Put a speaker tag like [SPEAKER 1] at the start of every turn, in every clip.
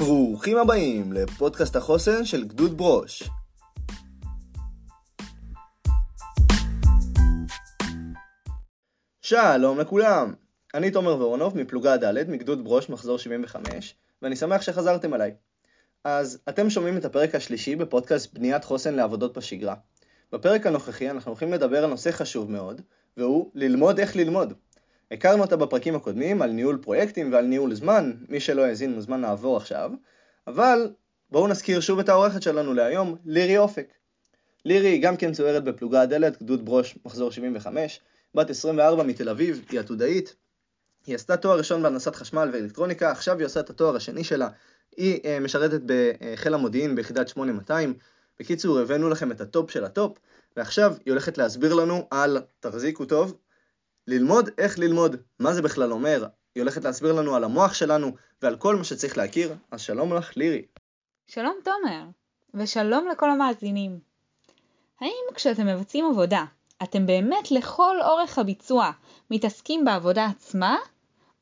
[SPEAKER 1] ברוכים הבאים לפודקאסט החוסן של גדוד ברוש. שלום לכולם, אני תומר וורונוב מפלוגה ד' מגדוד ברוש מחזור 75 ואני שמח שחזרתם אליי. אז אתם שומעים את הפרק השלישי בפודקאסט בניית חוסן לעבודות בשגרה. בפרק הנוכחי אנחנו הולכים לדבר על נושא חשוב מאוד, והוא ללמוד איך ללמוד. הכרנו אותה בפרקים הקודמים על ניהול פרויקטים ועל ניהול זמן, מי שלא האזין מוזמן לעבור עכשיו, אבל בואו נזכיר שוב את האורחת שלנו להיום, לירי אופק. לירי היא גם כן צוערת בפלוגה הדלת, גדוד ברוש, מחזור 75, בת 24 מתל אביב, היא עתודאית. היא עשתה תואר ראשון בהנדסת חשמל ואלקטרוניקה, עכשיו היא עושה את התואר השני שלה. היא uh, משרתת בחיל המודיעין ביחידת 8200. בקיצור, הבאנו לכם את הטופ של הטופ, ועכשיו היא הולכת להסביר לנו על, תחזיקו טוב, ללמוד איך ללמוד, מה זה בכלל אומר. היא הולכת להסביר לנו על המוח שלנו ועל כל מה שצריך להכיר, אז שלום לך לירי.
[SPEAKER 2] שלום תומר, ושלום לכל המאזינים. האם כשאתם מבצעים עבודה, אתם באמת לכל אורך הביצוע מתעסקים בעבודה עצמה,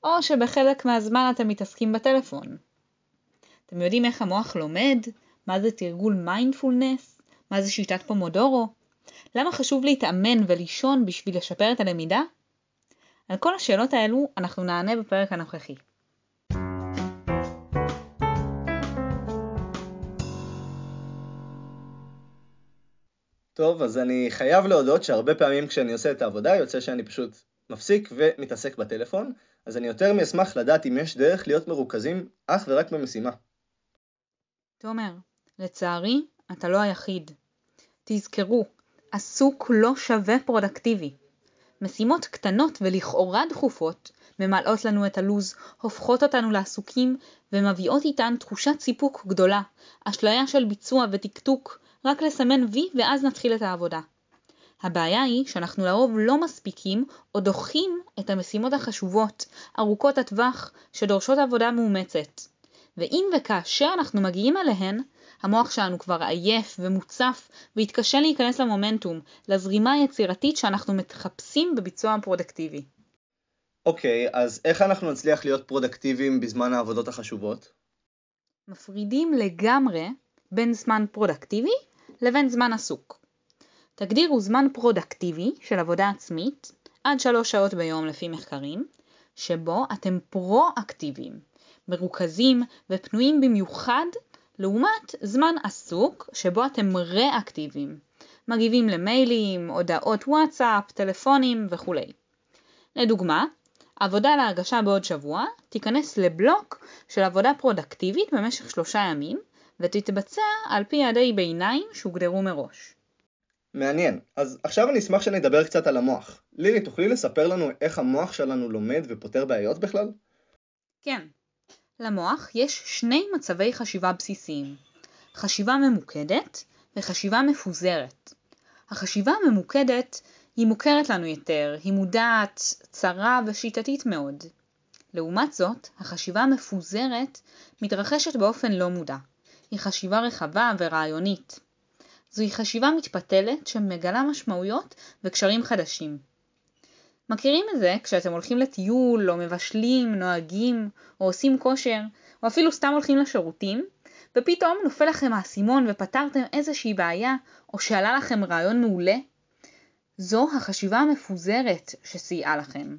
[SPEAKER 2] או שבחלק מהזמן אתם מתעסקים בטלפון? אתם יודעים איך המוח לומד? מה זה תרגול מיינדפולנס? מה זה שיטת פומודורו? למה חשוב להתאמן ולישון בשביל לשפר את הלמידה? על כל השאלות האלו אנחנו נענה בפרק הנוכחי.
[SPEAKER 1] טוב, אז אני חייב להודות שהרבה פעמים כשאני עושה את העבודה יוצא שאני פשוט מפסיק ומתעסק בטלפון, אז אני יותר מאשמח לדעת אם יש דרך להיות מרוכזים אך ורק במשימה.
[SPEAKER 2] תומר, לצערי, אתה לא היחיד. תזכרו, עסוק לא שווה פרודקטיבי. משימות קטנות ולכאורה דחופות ממלאות לנו את הלוז, הופכות אותנו לעסוקים ומביאות איתן תחושת סיפוק גדולה, אשליה של ביצוע ותקתוק, רק לסמן וי ואז נתחיל את העבודה. הבעיה היא שאנחנו לרוב לא מספיקים או דוחים את המשימות החשובות, ארוכות הטווח, שדורשות עבודה מאומצת. ואם וכאשר אנחנו מגיעים אליהן, המוח שלנו כבר עייף ומוצף ומתקשה להיכנס למומנטום, לזרימה היצירתית שאנחנו מחפשים בביצוע הפרודוקטיבי.
[SPEAKER 1] אוקיי, okay, אז איך אנחנו נצליח להיות פרודוקטיביים בזמן העבודות החשובות?
[SPEAKER 2] מפרידים לגמרי בין זמן פרודוקטיבי לבין זמן עסוק. תגדירו זמן פרודוקטיבי של עבודה עצמית עד שלוש שעות ביום לפי מחקרים, שבו אתם פרו-אקטיביים, מרוכזים ופנויים במיוחד לעומת זמן עסוק שבו אתם ריאקטיביים, מגיבים למיילים, הודעות וואטסאפ, טלפונים וכו'. לדוגמה, עבודה להרגשה בעוד שבוע תיכנס לבלוק של עבודה פרודקטיבית במשך שלושה ימים ותתבצע על פי יעדי ביניים שהוגדרו מראש.
[SPEAKER 1] מעניין. אז עכשיו אני אשמח שנדבר קצת על המוח. לילי, תוכלי לספר לנו איך המוח שלנו לומד ופותר בעיות בכלל?
[SPEAKER 2] כן. למוח יש שני מצבי חשיבה בסיסיים, חשיבה ממוקדת וחשיבה מפוזרת. החשיבה הממוקדת היא מוכרת לנו יותר, היא מודעת, צרה ושיטתית מאוד. לעומת זאת, החשיבה המפוזרת מתרחשת באופן לא מודע. היא חשיבה רחבה ורעיונית. זוהי חשיבה מתפתלת שמגלה משמעויות וקשרים חדשים. מכירים את זה כשאתם הולכים לטיול, או מבשלים, נוהגים, או עושים כושר, או אפילו סתם הולכים לשירותים, ופתאום נופל לכם האסימון ופתרתם איזושהי בעיה, או שעלה לכם רעיון מעולה? זו החשיבה המפוזרת שסייעה לכם.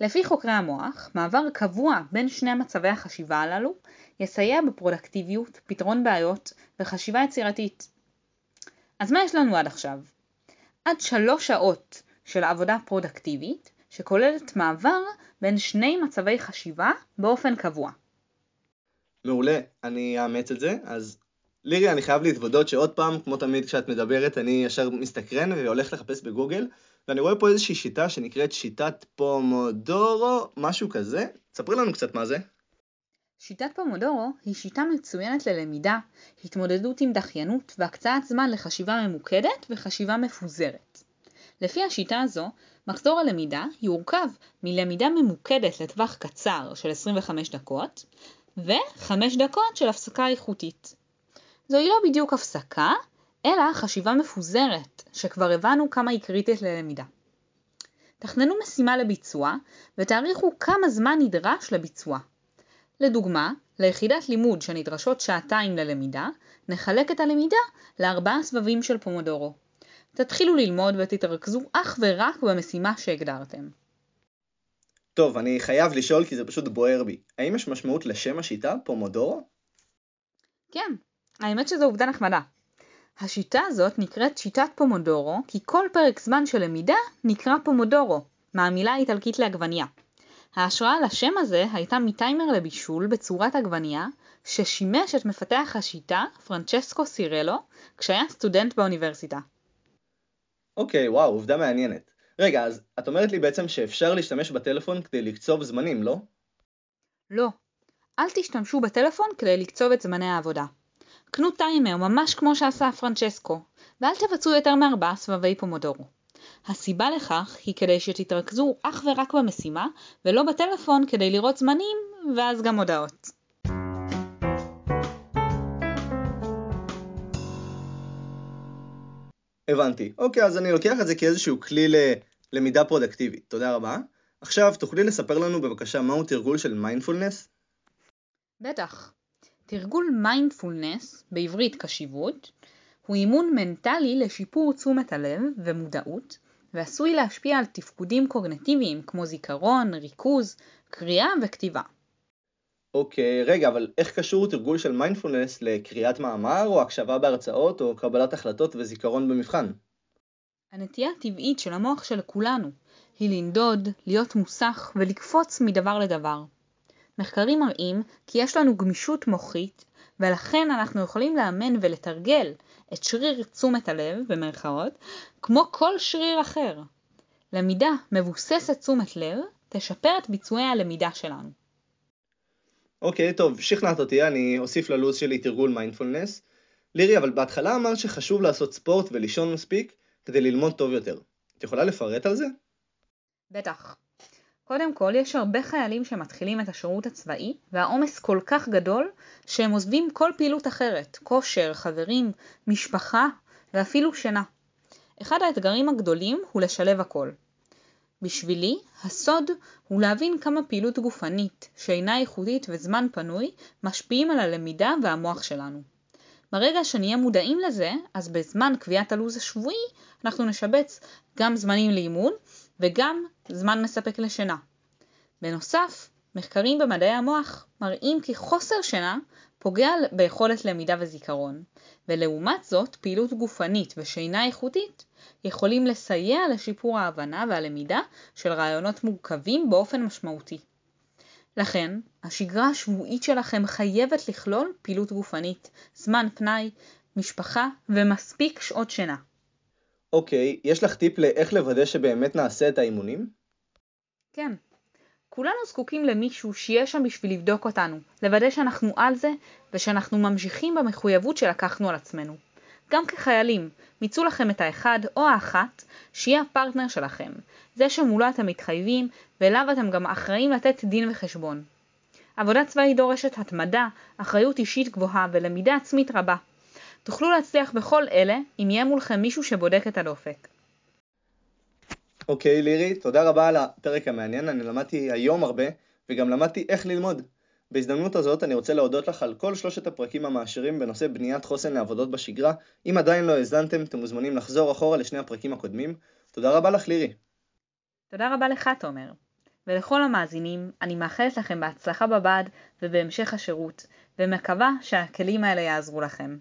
[SPEAKER 2] לפי חוקרי המוח, מעבר קבוע בין שני מצבי החשיבה הללו יסייע בפרודקטיביות, פתרון בעיות וחשיבה יצירתית. אז מה יש לנו עד עכשיו? עד שלוש שעות של עבודה פרודקטיבית, שכוללת מעבר בין שני מצבי חשיבה באופן קבוע.
[SPEAKER 1] מעולה, אני אאמץ את זה. אז לירי, אני חייב להתוודות שעוד פעם, כמו תמיד כשאת מדברת, אני ישר מסתקרן והולך לחפש בגוגל, ואני רואה פה איזושהי שיטה שנקראת שיטת פומודורו, משהו כזה. ספרי לנו קצת מה זה.
[SPEAKER 2] שיטת פומודורו היא שיטה מצוינת ללמידה, התמודדות עם דחיינות והקצאת זמן לחשיבה ממוקדת וחשיבה מפוזרת. לפי השיטה הזו, מחזור הלמידה יורכב מלמידה ממוקדת לטווח קצר של 25 דקות ו-5 דקות של הפסקה איכותית. זוהי לא בדיוק הפסקה, אלא חשיבה מפוזרת, שכבר הבנו כמה היא קריטית ללמידה. תכננו משימה לביצוע ותעריכו כמה זמן נדרש לביצוע. לדוגמה, ליחידת לימוד שנדרשות שעתיים ללמידה, נחלק את הלמידה לארבעה סבבים של פומודורו. תתחילו ללמוד ותתרכזו אך ורק במשימה שהגדרתם.
[SPEAKER 1] טוב, אני חייב לשאול כי זה פשוט בוער בי. האם יש משמעות לשם השיטה, פומודורו?
[SPEAKER 2] כן, האמת שזו עובדה נחמדה. השיטה הזאת נקראת שיטת פומודורו, כי כל פרק זמן של למידה נקרא פומודורו, מהמילה האיטלקית לעגבנייה. ההשראה לשם הזה הייתה מטיימר לבישול בצורת עגבנייה, ששימש את מפתח השיטה, פרנצ'סקו סירלו, כשהיה סטודנט באוניברסיטה.
[SPEAKER 1] אוקיי, וואו, עובדה מעניינת. רגע, אז את אומרת לי בעצם שאפשר להשתמש בטלפון כדי לקצוב זמנים, לא?
[SPEAKER 2] לא. אל תשתמשו בטלפון כדי לקצוב את זמני העבודה. קנו טיימר ממש כמו שעשה פרנצ'סקו, ואל תבצעו יותר מארבעה סבבי פומודורו. הסיבה לכך היא כדי שתתרכזו אך ורק במשימה, ולא בטלפון כדי לראות זמנים, ואז גם הודעות.
[SPEAKER 1] הבנתי. אוקיי, אז אני לוקח את זה כאיזשהו כלי ללמידה פרודקטיבית. תודה רבה. עכשיו, תוכלי לספר לנו בבקשה מהו תרגול של מיינדפולנס?
[SPEAKER 2] בטח. תרגול מיינדפולנס, בעברית קשיבות, הוא אימון מנטלי לשיפור תשומת הלב ומודעות, ועשוי להשפיע על תפקודים קוגניטיביים כמו זיכרון, ריכוז, קריאה וכתיבה.
[SPEAKER 1] אוקיי, רגע, אבל איך קשור תרגול של מיינדפולנס לקריאת מאמר, או הקשבה בהרצאות, או קבלת החלטות וזיכרון במבחן?
[SPEAKER 2] הנטייה הטבעית של המוח של כולנו היא לנדוד, להיות מוסח ולקפוץ מדבר לדבר. מחקרים מראים כי יש לנו גמישות מוחית, ולכן אנחנו יכולים לאמן ולתרגל את שריר תשומת הלב, במרכאות, כמו כל שריר אחר. למידה מבוססת תשומת לב תשפר את ביצועי הלמידה שלנו.
[SPEAKER 1] אוקיי, טוב, שכנעת אותי, אני אוסיף ללו"ז שלי תרגול מיינדפולנס. לירי, אבל בהתחלה אמרת שחשוב לעשות ספורט ולישון מספיק כדי ללמוד טוב יותר. את יכולה לפרט על זה?
[SPEAKER 2] בטח. קודם כל, יש הרבה חיילים שמתחילים את השירות הצבאי, והעומס כל כך גדול, שהם עוזבים כל פעילות אחרת, כושר, חברים, משפחה, ואפילו שינה. אחד האתגרים הגדולים הוא לשלב הכל. בשבילי, הסוד הוא להבין כמה פעילות גופנית, שאינה איכותית וזמן פנוי, משפיעים על הלמידה והמוח שלנו. ברגע שנהיה מודעים לזה, אז בזמן קביעת הלו"ז השבועי, אנחנו נשבץ גם זמנים לאימון וגם זמן מספק לשינה. בנוסף, מחקרים במדעי המוח מראים כי חוסר שינה פוגע ביכולת למידה וזיכרון, ולעומת זאת פעילות גופנית ושינה איכותית יכולים לסייע לשיפור ההבנה והלמידה של רעיונות מורכבים באופן משמעותי. לכן, השגרה השבועית שלכם חייבת לכלול פעילות גופנית, זמן פנאי, משפחה ומספיק שעות שינה.
[SPEAKER 1] אוקיי, יש לך טיפ לאיך לוודא שבאמת נעשה את האימונים?
[SPEAKER 2] כן. כולנו זקוקים למישהו שיהיה שם בשביל לבדוק אותנו, לוודא שאנחנו על זה ושאנחנו ממשיכים במחויבות שלקחנו על עצמנו. גם כחיילים, מיצו לכם את האחד או האחת שיהיה הפרטנר שלכם, זה שמולו אתם מתחייבים ואליו אתם גם אחראים לתת דין וחשבון. עבודה צבאית דורשת התמדה, אחריות אישית גבוהה ולמידה עצמית רבה. תוכלו להצליח בכל אלה אם יהיה מולכם מישהו שבודק את הדופק.
[SPEAKER 1] אוקיי, לירי, תודה רבה על הפרק המעניין, אני למדתי היום הרבה, וגם למדתי איך ללמוד. בהזדמנות הזאת אני רוצה להודות לך על כל שלושת הפרקים המעשירים בנושא בניית חוסן לעבודות בשגרה. אם עדיין לא האזנתם, אתם מוזמנים לחזור אחורה לשני הפרקים הקודמים. תודה רבה לך, לירי.
[SPEAKER 2] תודה רבה לך, תומר. ולכל המאזינים, אני מאחלת לכם בהצלחה בבה"ד ובהמשך השירות, ומקווה שהכלים האלה יעזרו לכם.